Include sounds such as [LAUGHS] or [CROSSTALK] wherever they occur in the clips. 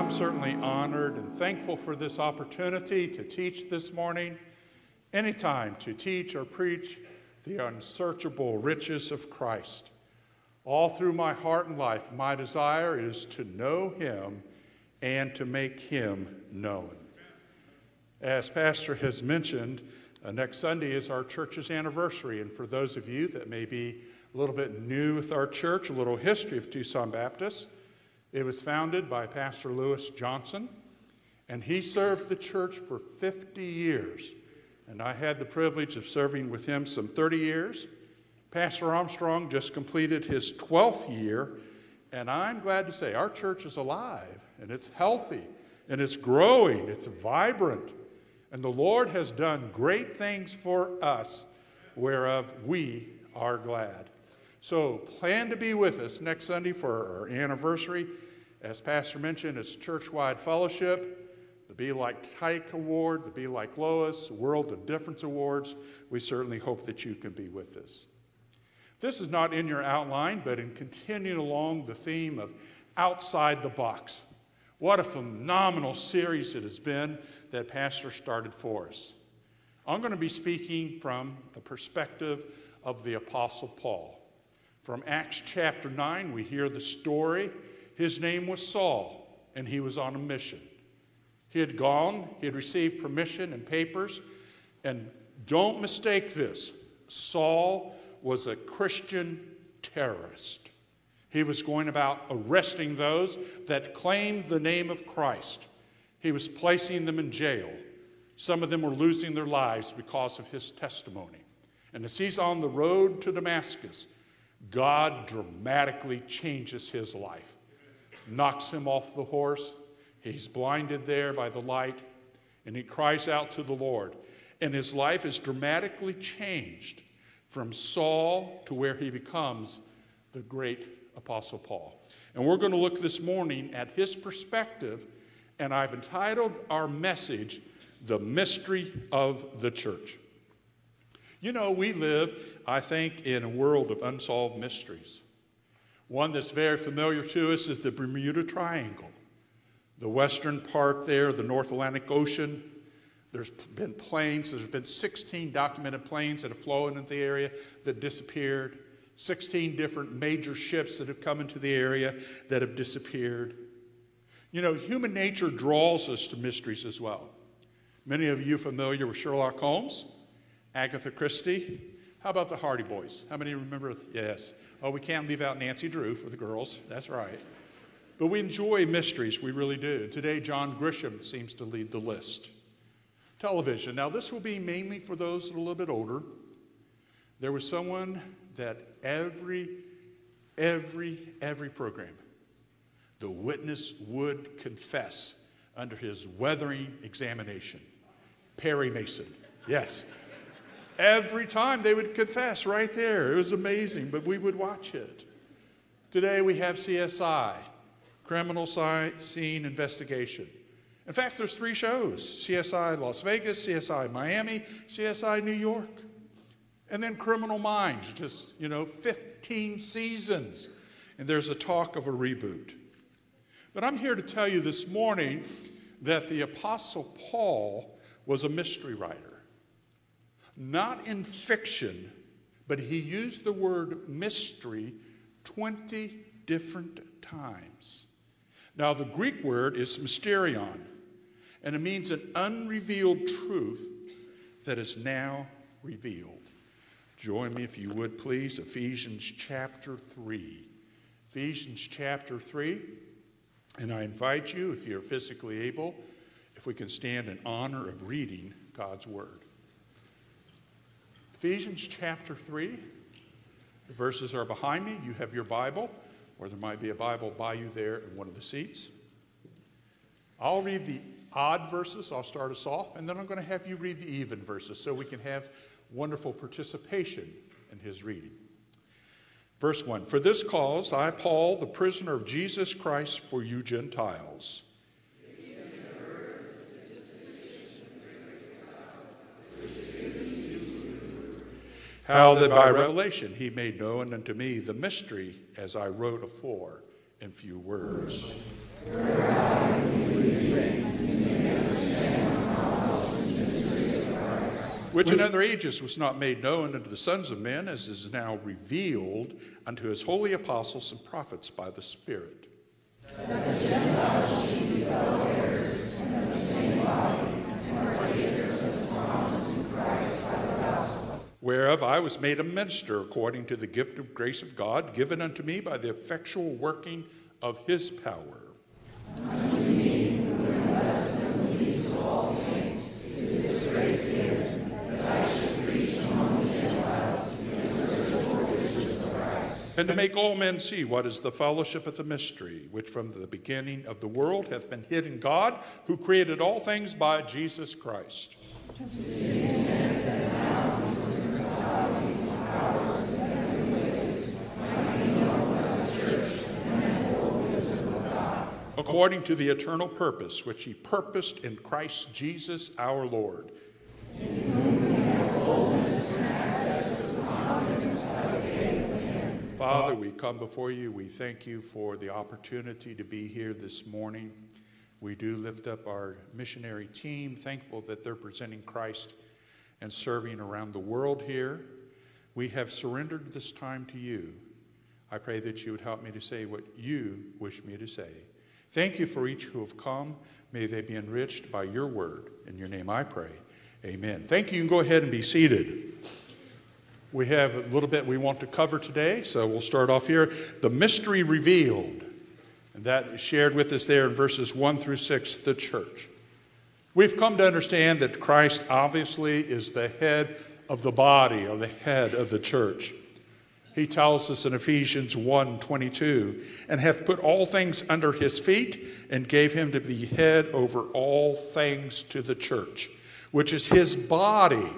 I'm certainly honored and thankful for this opportunity to teach this morning. Anytime to teach or preach the unsearchable riches of Christ. All through my heart and life, my desire is to know Him and to make Him known. As Pastor has mentioned, uh, next Sunday is our church's anniversary. And for those of you that may be a little bit new with our church, a little history of Tucson Baptist, it was founded by Pastor Lewis Johnson, and he served the church for 50 years. And I had the privilege of serving with him some 30 years. Pastor Armstrong just completed his 12th year, and I'm glad to say our church is alive, and it's healthy, and it's growing, it's vibrant, and the Lord has done great things for us, whereof we are glad. So plan to be with us next Sunday for our anniversary. As Pastor mentioned, it's church-wide fellowship, the Be Like Tyke Award, the Be Like Lois, World of Difference Awards. We certainly hope that you can be with us. This is not in your outline, but in continuing along the theme of outside the box. What a phenomenal series it has been that Pastor started for us. I'm going to be speaking from the perspective of the Apostle Paul. From Acts chapter 9, we hear the story. His name was Saul, and he was on a mission. He had gone, he had received permission and papers, and don't mistake this Saul was a Christian terrorist. He was going about arresting those that claimed the name of Christ. He was placing them in jail. Some of them were losing their lives because of his testimony. And as he's on the road to Damascus, God dramatically changes his life, knocks him off the horse. He's blinded there by the light, and he cries out to the Lord. And his life is dramatically changed from Saul to where he becomes the great Apostle Paul. And we're going to look this morning at his perspective, and I've entitled our message, The Mystery of the Church. You know, we live, I think, in a world of unsolved mysteries. One that's very familiar to us is the Bermuda Triangle. The western part there, the North Atlantic Ocean, there's been planes, there's been 16 documented planes that have flown into the area that disappeared, 16 different major ships that have come into the area that have disappeared. You know, human nature draws us to mysteries as well. Many of you familiar with Sherlock Holmes? Agatha Christie. How about the Hardy Boys? How many remember? Yes. Oh, we can't leave out Nancy Drew for the girls. That's right. But we enjoy mysteries, we really do. Today, John Grisham seems to lead the list. Television. Now, this will be mainly for those that are a little bit older. There was someone that every, every, every program, the witness would confess under his weathering examination. Perry Mason. Yes. Every time they would confess right there. It was amazing, but we would watch it. Today we have CSI, Criminal Science Scene Investigation. In fact, there's three shows CSI Las Vegas, CSI Miami, CSI New York. And then Criminal Minds, just, you know, 15 seasons. And there's a talk of a reboot. But I'm here to tell you this morning that the Apostle Paul was a mystery writer not in fiction, but he used the word mystery 20 different times. Now, the Greek word is mysterion, and it means an unrevealed truth that is now revealed. Join me, if you would, please, Ephesians chapter 3. Ephesians chapter 3. And I invite you, if you're physically able, if we can stand in honor of reading God's word. Ephesians chapter 3. The verses are behind me. You have your Bible, or there might be a Bible by you there in one of the seats. I'll read the odd verses, I'll start us off, and then I'm going to have you read the even verses so we can have wonderful participation in his reading. Verse 1 For this cause, I, Paul, the prisoner of Jesus Christ for you Gentiles. How that by revelation he made known unto me the mystery as I wrote afore in few words. Which in other ages was not made known unto the sons of men, as is now revealed unto his holy apostles and prophets by the Spirit. Whereof I was made a minister according to the gift of grace of God given unto me by the effectual working of his power. and to make all men see what is the fellowship of the mystery, which from the beginning of the world hath been hid in God, who created all things by Jesus Christ. According to the eternal purpose which he purposed in Christ Jesus our Lord. Father, we come before you. We thank you for the opportunity to be here this morning. We do lift up our missionary team, thankful that they're presenting Christ and serving around the world here. We have surrendered this time to you. I pray that you would help me to say what you wish me to say. Thank you for each who have come. May they be enriched by your word. In your name I pray. Amen. Thank you. You can go ahead and be seated. We have a little bit we want to cover today, so we'll start off here. The mystery revealed. And that is shared with us there in verses 1 through 6, the church. We've come to understand that Christ obviously is the head of the body or the head of the church. He tells us in Ephesians 1 22, and hath put all things under his feet, and gave him to be head over all things to the church, which is his body,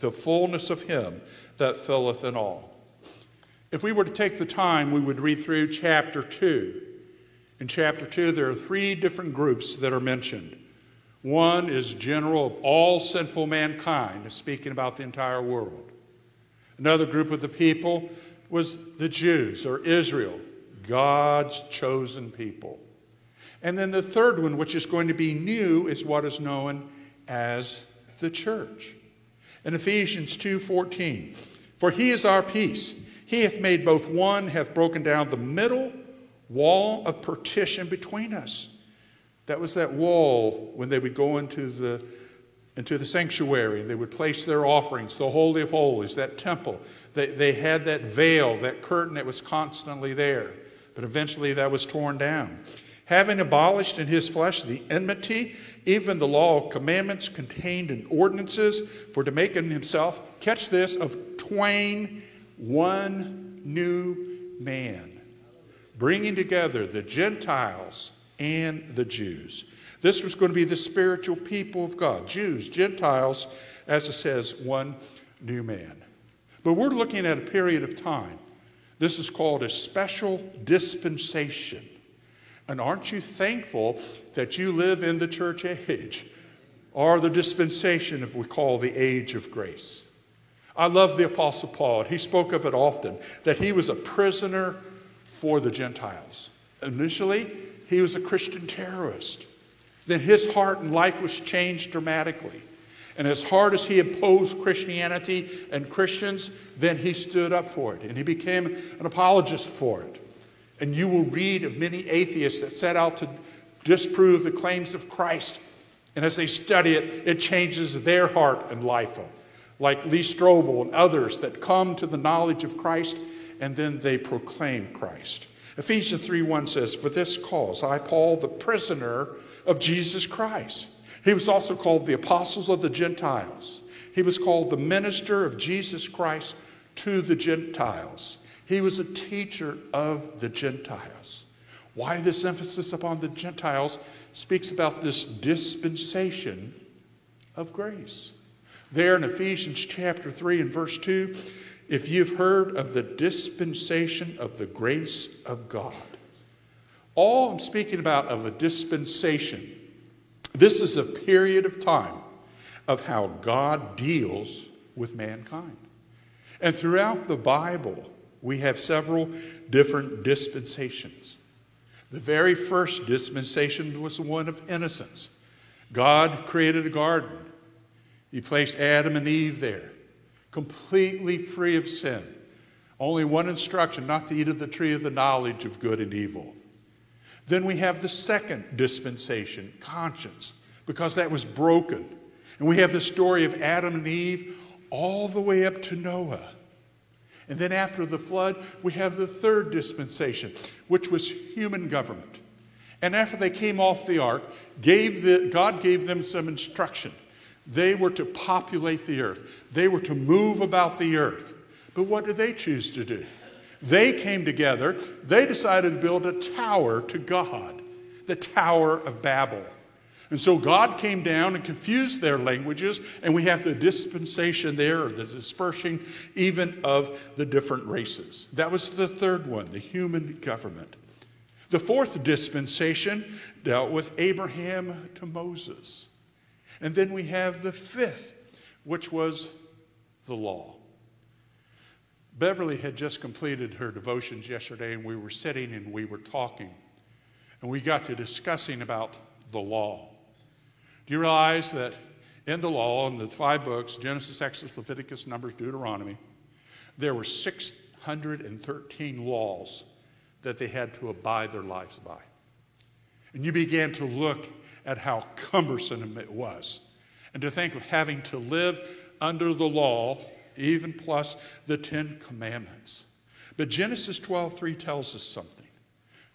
the fullness of him that filleth in all. If we were to take the time, we would read through chapter 2. In chapter 2, there are three different groups that are mentioned. One is general of all sinful mankind, speaking about the entire world. Another group of the people was the Jews or Israel, God's chosen people. And then the third one, which is going to be new, is what is known as the church. In Ephesians 2:14, for he is our peace. He hath made both one, hath broken down the middle wall of partition between us. That was that wall when they would go into the into the sanctuary they would place their offerings, the Holy of Holies, that temple. They, they had that veil, that curtain that was constantly there. But eventually that was torn down. Having abolished in his flesh the enmity, even the law of commandments contained in ordinances, for to make in himself, catch this, of twain one new man, bringing together the Gentiles and the Jews. This was going to be the spiritual people of God Jews, Gentiles, as it says, one new man. But we're looking at a period of time. This is called a special dispensation. And aren't you thankful that you live in the church age or the dispensation, if we call the age of grace? I love the Apostle Paul. He spoke of it often that he was a prisoner for the Gentiles. Initially, he was a Christian terrorist. Then his heart and life was changed dramatically. And as hard as he opposed Christianity and Christians, then he stood up for it and he became an apologist for it. And you will read of many atheists that set out to disprove the claims of Christ. And as they study it, it changes their heart and life, like Lee Strobel and others that come to the knowledge of Christ and then they proclaim Christ. Ephesians 3 1 says, For this cause I, Paul, the prisoner of Jesus Christ. He was also called the apostles of the Gentiles. He was called the minister of Jesus Christ to the Gentiles. He was a teacher of the Gentiles. Why this emphasis upon the Gentiles speaks about this dispensation of grace. There in Ephesians chapter 3 and verse 2, if you've heard of the dispensation of the grace of God. All I'm speaking about of a dispensation, this is a period of time of how God deals with mankind. And throughout the Bible, we have several different dispensations. The very first dispensation was one of innocence. God created a garden. He placed Adam and Eve there, completely free of sin. Only one instruction not to eat of the tree of the knowledge of good and evil. Then we have the second dispensation, conscience, because that was broken. And we have the story of Adam and Eve all the way up to Noah. And then after the flood, we have the third dispensation, which was human government. And after they came off the ark, gave the, God gave them some instruction. They were to populate the earth, they were to move about the earth. But what did they choose to do? They came together, they decided to build a tower to God, the Tower of Babel. And so God came down and confused their languages, and we have the dispensation there, or the dispersing even of the different races. That was the third one, the human government. The fourth dispensation dealt with Abraham to Moses. And then we have the fifth, which was the law. Beverly had just completed her devotions yesterday, and we were sitting and we were talking. And we got to discussing about the law. Do you realize that in the law, in the five books Genesis, Exodus, Leviticus, Numbers, Deuteronomy there were 613 laws that they had to abide their lives by. And you began to look at how cumbersome it was. And to think of having to live under the law, even plus the Ten Commandments. But Genesis 12:3 tells us something.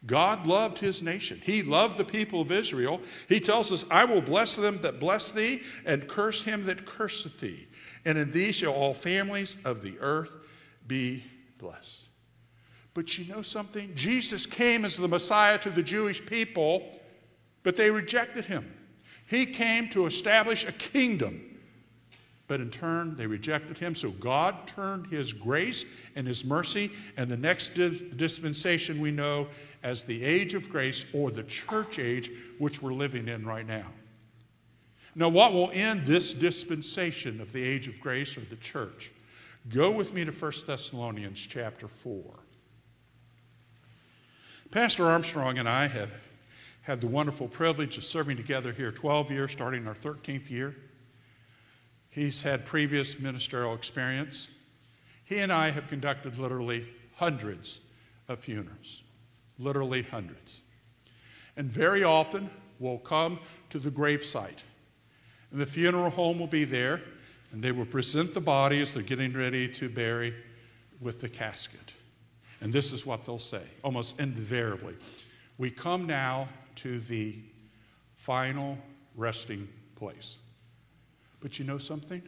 God loved his nation. He loved the people of Israel. He tells us, I will bless them that bless thee, and curse him that curseth thee. And in thee shall all families of the earth be blessed. But you know something? Jesus came as the Messiah to the Jewish people, but they rejected him. He came to establish a kingdom but in turn, they rejected him. So God turned his grace and his mercy, and the next dispensation we know as the age of grace or the church age, which we're living in right now. Now, what will end this dispensation of the age of grace or the church? Go with me to 1 Thessalonians chapter 4. Pastor Armstrong and I have had the wonderful privilege of serving together here 12 years, starting our 13th year. He's had previous ministerial experience. He and I have conducted literally hundreds of funerals, literally hundreds. And very often we'll come to the gravesite. And the funeral home will be there, and they will present the body as they're getting ready to bury with the casket. And this is what they'll say, almost invariably. We come now to the final resting place. But you know something?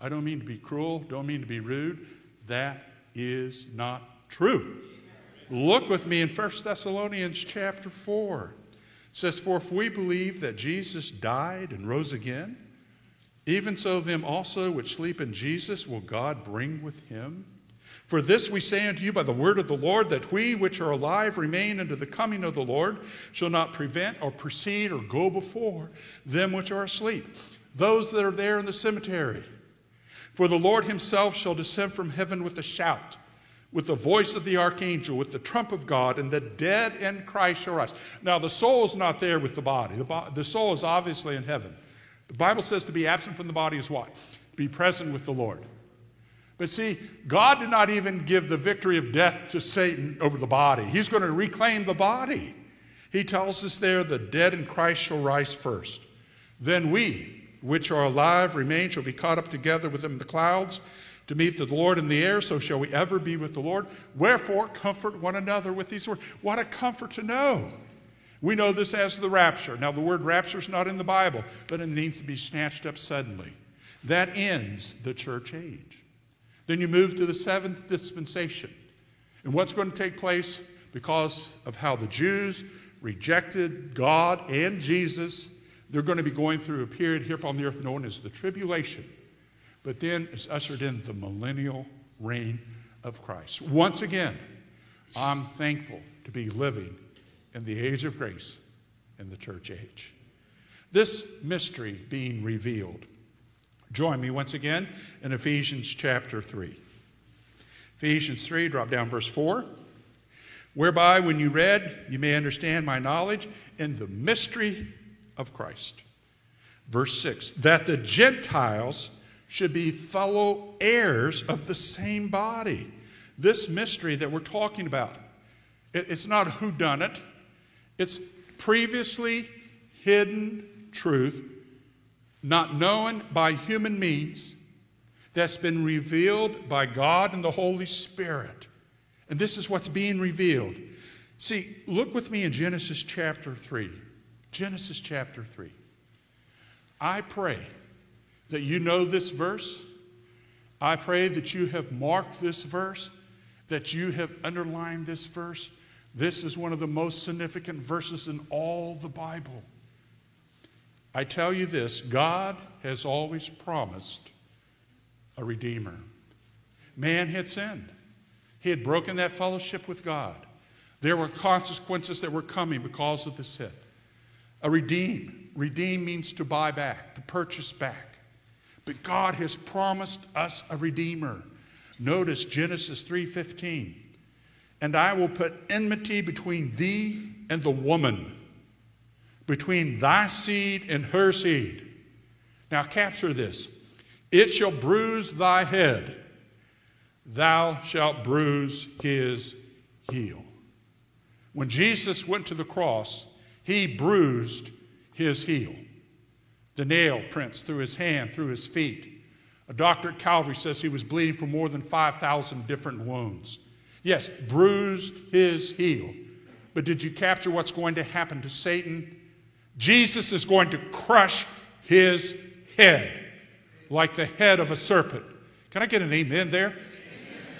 I don't mean to be cruel, don't mean to be rude. That is not true. Look with me in 1 Thessalonians chapter 4. It says, For if we believe that Jesus died and rose again, even so them also which sleep in Jesus will God bring with him. For this we say unto you by the word of the Lord, that we which are alive remain unto the coming of the Lord shall not prevent or precede or go before them which are asleep those that are there in the cemetery. For the Lord himself shall descend from heaven with a shout, with the voice of the archangel, with the trump of God, and the dead in Christ shall rise. Now, the soul is not there with the body. The, bo- the soul is obviously in heaven. The Bible says to be absent from the body is what? Be present with the Lord. But see, God did not even give the victory of death to Satan over the body. He's going to reclaim the body. He tells us there, the dead in Christ shall rise first. Then we, which are alive remain shall be caught up together with them in the clouds to meet the Lord in the air, so shall we ever be with the Lord. Wherefore, comfort one another with these words. What a comfort to know. We know this as the rapture. Now, the word rapture is not in the Bible, but it means to be snatched up suddenly. That ends the church age. Then you move to the seventh dispensation. And what's going to take place? because of how the Jews rejected God and Jesus. They're going to be going through a period here upon the earth known as the tribulation. But then it's ushered in the millennial reign of Christ. Once again, I'm thankful to be living in the age of grace in the church age. This mystery being revealed. Join me once again in Ephesians chapter 3. Ephesians 3, drop down verse 4. Whereby, when you read, you may understand my knowledge in the mystery of Christ. Verse 6 that the Gentiles should be fellow heirs of the same body. This mystery that we're talking about, it's not who done it, it's previously hidden truth, not known by human means, that's been revealed by God and the Holy Spirit. And this is what's being revealed. See, look with me in Genesis chapter 3. Genesis chapter 3. I pray that you know this verse. I pray that you have marked this verse, that you have underlined this verse. This is one of the most significant verses in all the Bible. I tell you this God has always promised a Redeemer. Man had sinned. He had broken that fellowship with God. There were consequences that were coming because of the sin. A redeem. Redeem means to buy back, to purchase back. But God has promised us a redeemer. Notice Genesis 3:15. And I will put enmity between thee and the woman, between thy seed and her seed. Now capture this. It shall bruise thy head Thou shalt bruise his heel. When Jesus went to the cross, he bruised his heel. The nail prints through his hand, through his feet. A doctor at Calvary says he was bleeding from more than 5,000 different wounds. Yes, bruised his heel. But did you capture what's going to happen to Satan? Jesus is going to crush his head like the head of a serpent. Can I get an amen there?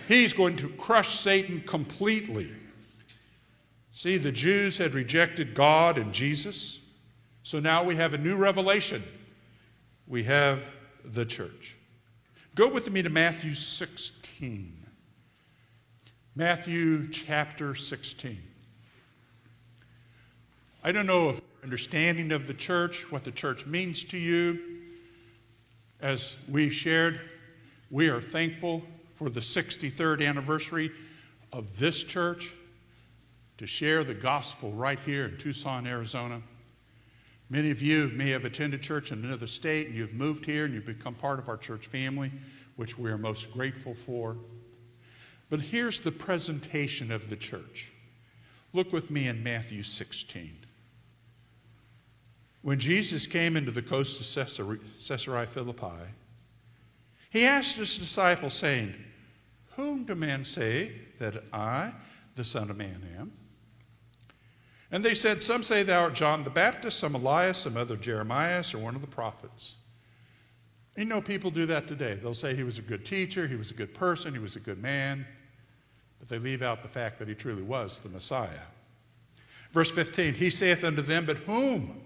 He's going to crush Satan completely. See, the Jews had rejected God and Jesus. So now we have a new revelation. We have the church. Go with me to Matthew 16. Matthew chapter 16. I don't know if understanding of the church, what the church means to you. As we've shared, we are thankful for the 63rd anniversary of this church to share the gospel right here in Tucson, Arizona. Many of you may have attended church in another state and you've moved here and you've become part of our church family, which we are most grateful for. But here's the presentation of the church. Look with me in Matthew 16. When Jesus came into the coast of Caesarea Philippi, he asked his disciples, saying, Whom do men say that I, the Son of Man, am? And they said, Some say thou art John the Baptist, some Elias, some other Jeremiah, or one of the prophets. You know, people do that today. They'll say he was a good teacher, he was a good person, he was a good man, but they leave out the fact that he truly was the Messiah. Verse 15, he saith unto them, But whom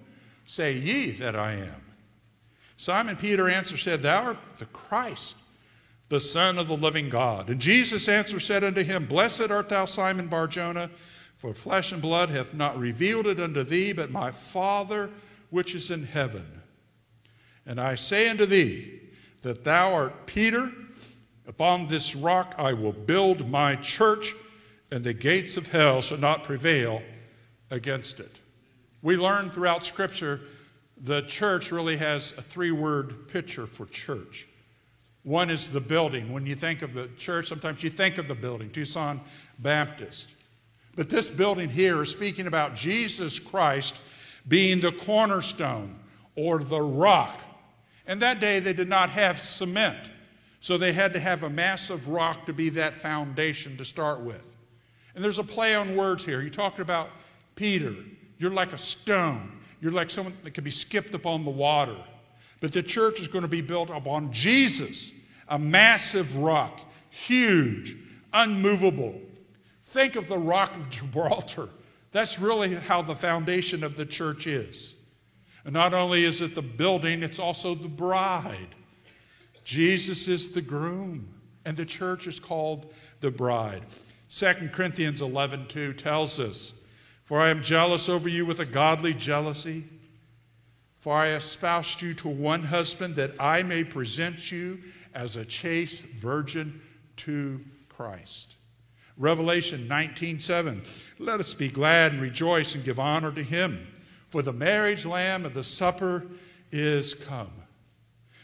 say ye that I am? Simon Peter answered, said, Thou art the Christ, the Son of the living God. And Jesus answered, said unto him, Blessed art thou, Simon Barjona, for flesh and blood hath not revealed it unto thee, but my Father which is in heaven. And I say unto thee, that thou art Peter, upon this rock I will build my church, and the gates of hell shall not prevail against it. We learn throughout Scripture the church really has a three word picture for church. One is the building. When you think of the church, sometimes you think of the building, Tucson Baptist. But this building here is speaking about Jesus Christ being the cornerstone or the rock. And that day they did not have cement, so they had to have a massive rock to be that foundation to start with. And there's a play on words here. You talked about Peter, you're like a stone. You're like someone that can be skipped upon the water. But the church is going to be built upon Jesus, a massive rock, huge, unmovable, Think of the rock of Gibraltar. That's really how the foundation of the church is. And not only is it the building, it's also the bride. Jesus is the groom, and the church is called the bride. 2 Corinthians 11 2 tells us, For I am jealous over you with a godly jealousy. For I espoused you to one husband that I may present you as a chaste virgin to Christ. Revelation 19:7 Let us be glad and rejoice and give honor to him for the marriage lamb of the supper is come.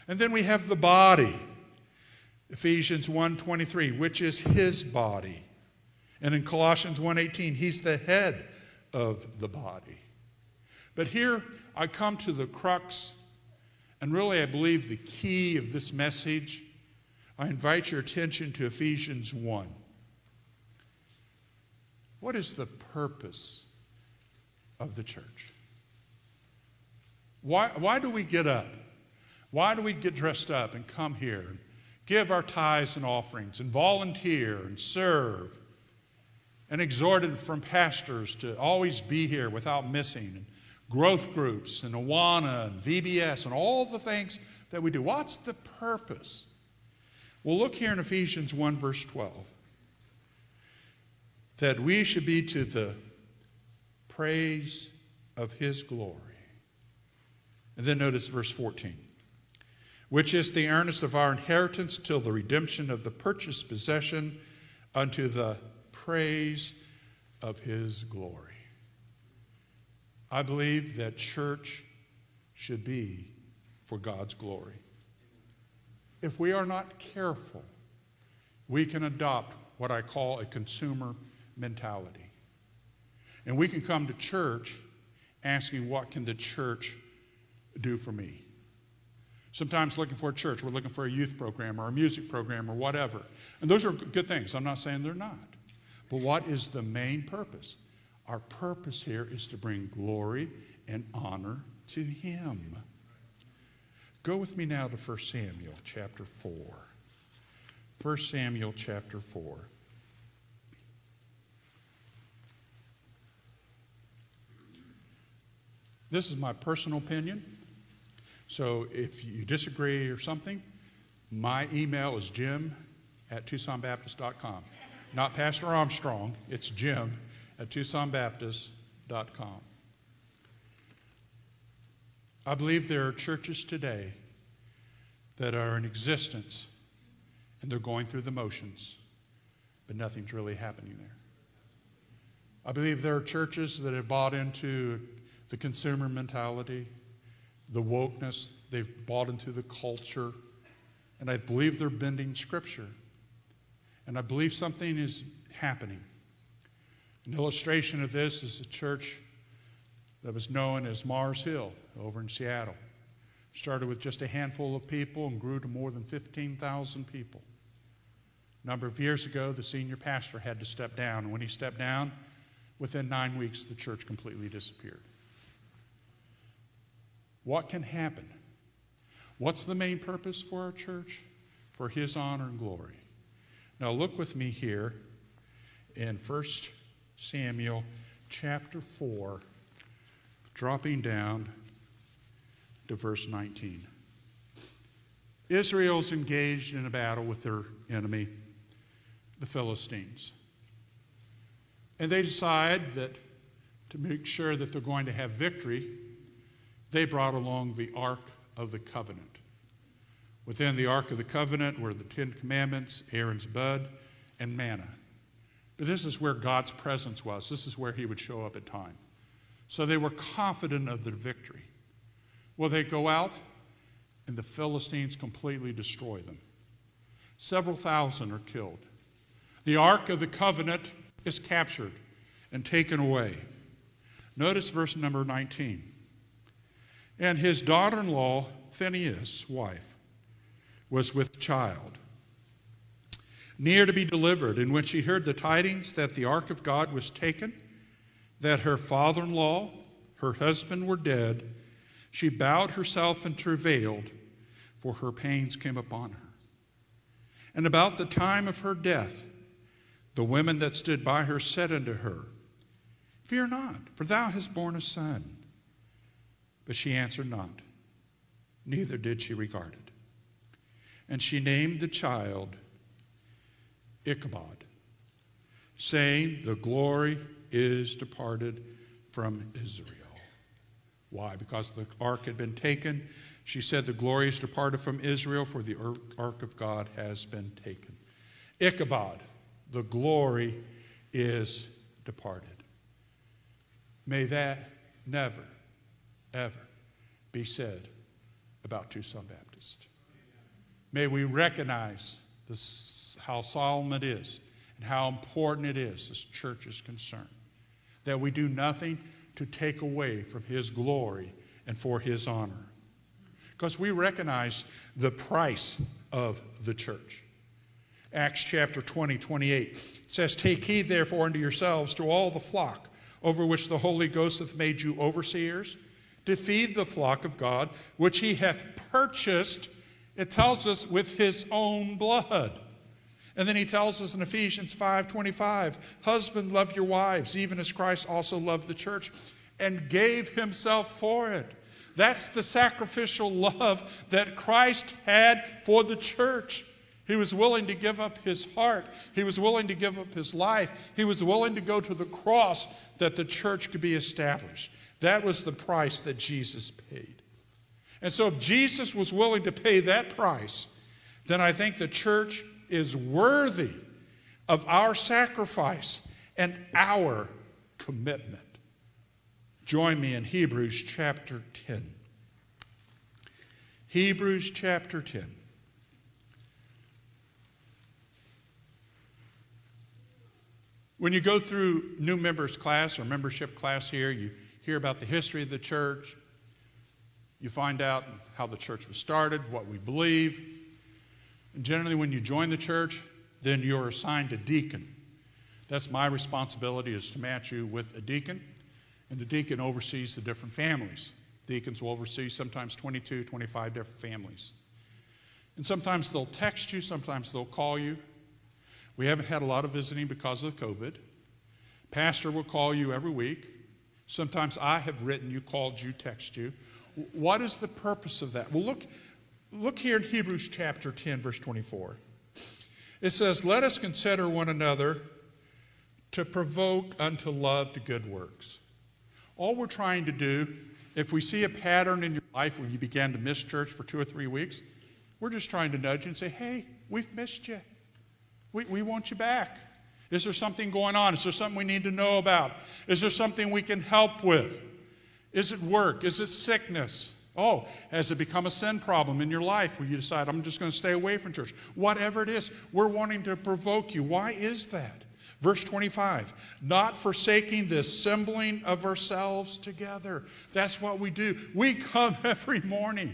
And then we have the body. Ephesians 1:23 which is his body. And in Colossians 1:18 he's the head of the body. But here I come to the crux and really I believe the key of this message. I invite your attention to Ephesians 1. What is the purpose of the church? Why, why do we get up? Why do we get dressed up and come here and give our tithes and offerings and volunteer and serve and exhorted from pastors to always be here without missing growth groups and Awana and VBS and all the things that we do. What's the purpose? Well, look here in Ephesians 1, verse 12 that we should be to the praise of his glory. And then notice verse 14, which is the earnest of our inheritance till the redemption of the purchased possession unto the praise of his glory. I believe that church should be for God's glory. If we are not careful, we can adopt what I call a consumer mentality. And we can come to church asking, What can the church do for me? Sometimes looking for a church, we're looking for a youth program or a music program or whatever. And those are good things. I'm not saying they're not. But what is the main purpose? Our purpose here is to bring glory and honor to Him. Go with me now to 1 Samuel chapter 4. 1 Samuel chapter 4. This is my personal opinion. So if you disagree or something, my email is jim at tucsonbaptist.com. Not Pastor Armstrong, it's jim at tucsonbaptist.com. I believe there are churches today that are in existence and they're going through the motions, but nothing's really happening there. I believe there are churches that have bought into the consumer mentality, the wokeness. They've bought into the culture. And I believe they're bending scripture. And I believe something is happening. An illustration of this is a church that was known as Mars Hill over in Seattle. Started with just a handful of people and grew to more than 15,000 people. A number of years ago, the senior pastor had to step down. When he stepped down, within nine weeks, the church completely disappeared. What can happen? What's the main purpose for our church? For His honor and glory. Now, look with me here in 1 Samuel chapter 4, dropping down to verse 19. Israel's engaged in a battle with their enemy, the Philistines. And they decide that to make sure that they're going to have victory, they brought along the Ark of the Covenant. Within the Ark of the Covenant were the Ten Commandments, Aaron's bud, and manna. But this is where God's presence was. This is where He would show up at time. So they were confident of their victory. Well, they go out, and the Philistines completely destroy them. Several thousand are killed. The Ark of the Covenant is captured and taken away. Notice verse number 19. And his daughter in law, Phinehas' wife, was with child, near to be delivered. And when she heard the tidings that the ark of God was taken, that her father in law, her husband were dead, she bowed herself and travailed, for her pains came upon her. And about the time of her death, The women that stood by her said unto her, Fear not, for thou hast borne a son. But she answered not, neither did she regard it. And she named the child Ichabod, saying, The glory is departed from Israel. Why? Because the ark had been taken. She said, The glory is departed from Israel, for the ark of God has been taken. Ichabod, the glory is departed. May that never, ever be said about Tucson Baptist. May we recognize this, how solemn it is and how important it is as church is concerned. That we do nothing to take away from His glory and for His honor. Because we recognize the price of the church. Acts chapter 20, 28 says, Take heed therefore unto yourselves to all the flock over which the Holy Ghost hath made you overseers, to feed the flock of God, which he hath purchased, it tells us, with his own blood. And then he tells us in Ephesians 5:25, husband love your wives even as Christ also loved the church and gave himself for it. That's the sacrificial love that Christ had for the church. He was willing to give up his heart. He was willing to give up his life. He was willing to go to the cross that the church could be established. That was the price that Jesus paid. And so, if Jesus was willing to pay that price, then I think the church is worthy of our sacrifice and our commitment. Join me in Hebrews chapter 10. Hebrews chapter 10. When you go through new members class or membership class here, you hear about the history of the church. You find out how the church was started, what we believe. Generally, when you join the church, then you're assigned a deacon. That's my responsibility is to match you with a deacon. And the deacon oversees the different families. Deacons will oversee sometimes 22, 25 different families. And sometimes they'll text you, sometimes they'll call you. We haven't had a lot of visiting because of COVID. Pastor will call you every week. Sometimes I have written you, called you, text you. What is the purpose of that? Well, look, look here in Hebrews chapter 10, verse 24. It says, Let us consider one another to provoke unto love to good works. All we're trying to do, if we see a pattern in your life where you began to miss church for two or three weeks, we're just trying to nudge you and say, Hey, we've missed you. We, we want you back. Is there something going on? Is there something we need to know about? Is there something we can help with? Is it work? Is it sickness? Oh, has it become a sin problem in your life where you decide, I'm just going to stay away from church? Whatever it is, we're wanting to provoke you. Why is that? Verse 25, not forsaking the assembling of ourselves together. That's what we do. We come [LAUGHS] every morning.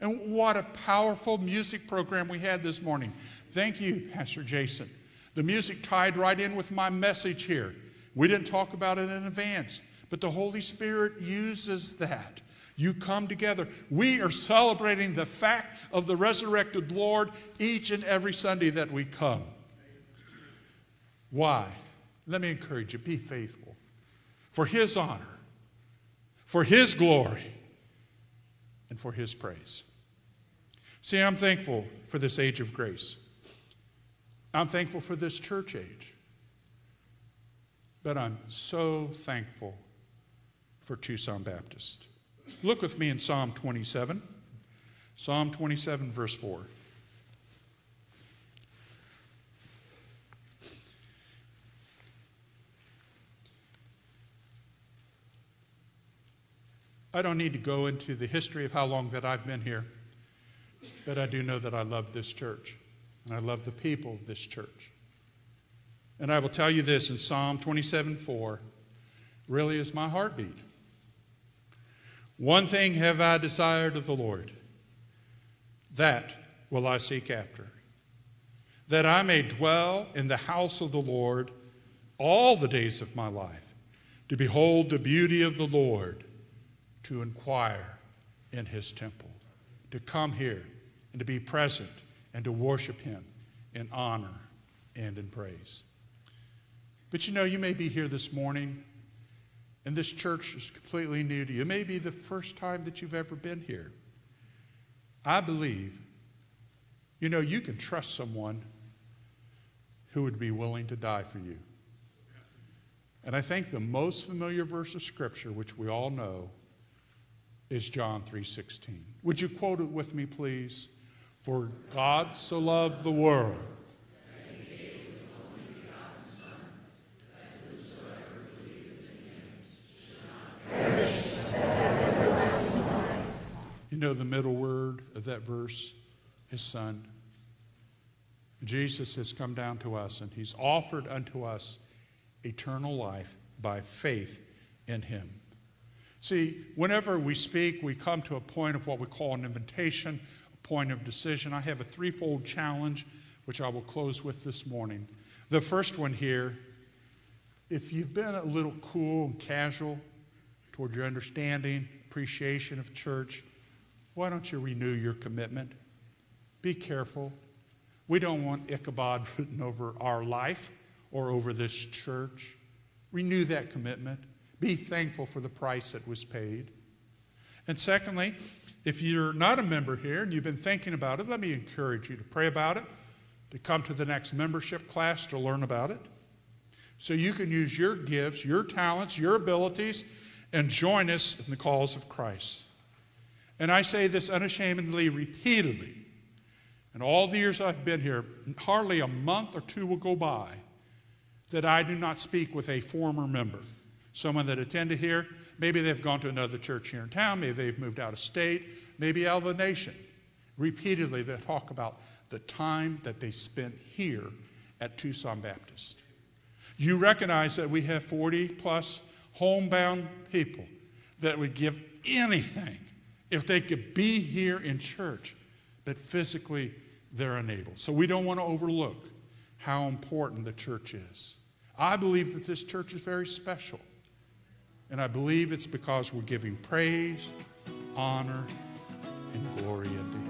And what a powerful music program we had this morning. Thank you, Pastor Jason. The music tied right in with my message here. We didn't talk about it in advance, but the Holy Spirit uses that. You come together. We are celebrating the fact of the resurrected Lord each and every Sunday that we come. Why? Let me encourage you be faithful for His honor, for His glory, and for His praise. See, I'm thankful for this age of grace. I'm thankful for this church age. But I'm so thankful for Tucson Baptist. Look with me in Psalm 27. Psalm 27, verse 4. I don't need to go into the history of how long that I've been here, but I do know that I love this church. And I love the people of this church. And I will tell you this in Psalm 27 4 really is my heartbeat. One thing have I desired of the Lord, that will I seek after, that I may dwell in the house of the Lord all the days of my life, to behold the beauty of the Lord, to inquire in his temple, to come here and to be present and to worship Him in honor and in praise. But you know, you may be here this morning and this church is completely new to you. It may be the first time that you've ever been here. I believe, you know, you can trust someone who would be willing to die for you. And I think the most familiar verse of scripture which we all know is John 3:16. Would you quote it with me please? For God so loved the world know the middle word of that verse? His son. Jesus has come down to us and he's offered unto us eternal life by faith in him. See, whenever we speak, we come to a point of what we call an invitation, a point of decision. I have a threefold challenge, which I will close with this morning. The first one here if you've been a little cool and casual toward your understanding, appreciation of church, why don't you renew your commitment? Be careful. We don't want Ichabod [LAUGHS] written over our life or over this church. Renew that commitment. Be thankful for the price that was paid. And secondly, if you're not a member here and you've been thinking about it, let me encourage you to pray about it, to come to the next membership class to learn about it. So you can use your gifts, your talents, your abilities, and join us in the cause of Christ. And I say this unashamedly, repeatedly. And all the years I've been here, hardly a month or two will go by that I do not speak with a former member, someone that attended here. Maybe they've gone to another church here in town, maybe they've moved out of state, maybe out of the nation. Repeatedly, they talk about the time that they spent here at Tucson Baptist. You recognize that we have 40 plus homebound people that would give anything if they could be here in church, but physically they're unable. So we don't want to overlook how important the church is. I believe that this church is very special. And I believe it's because we're giving praise, honor, and glory unto Him.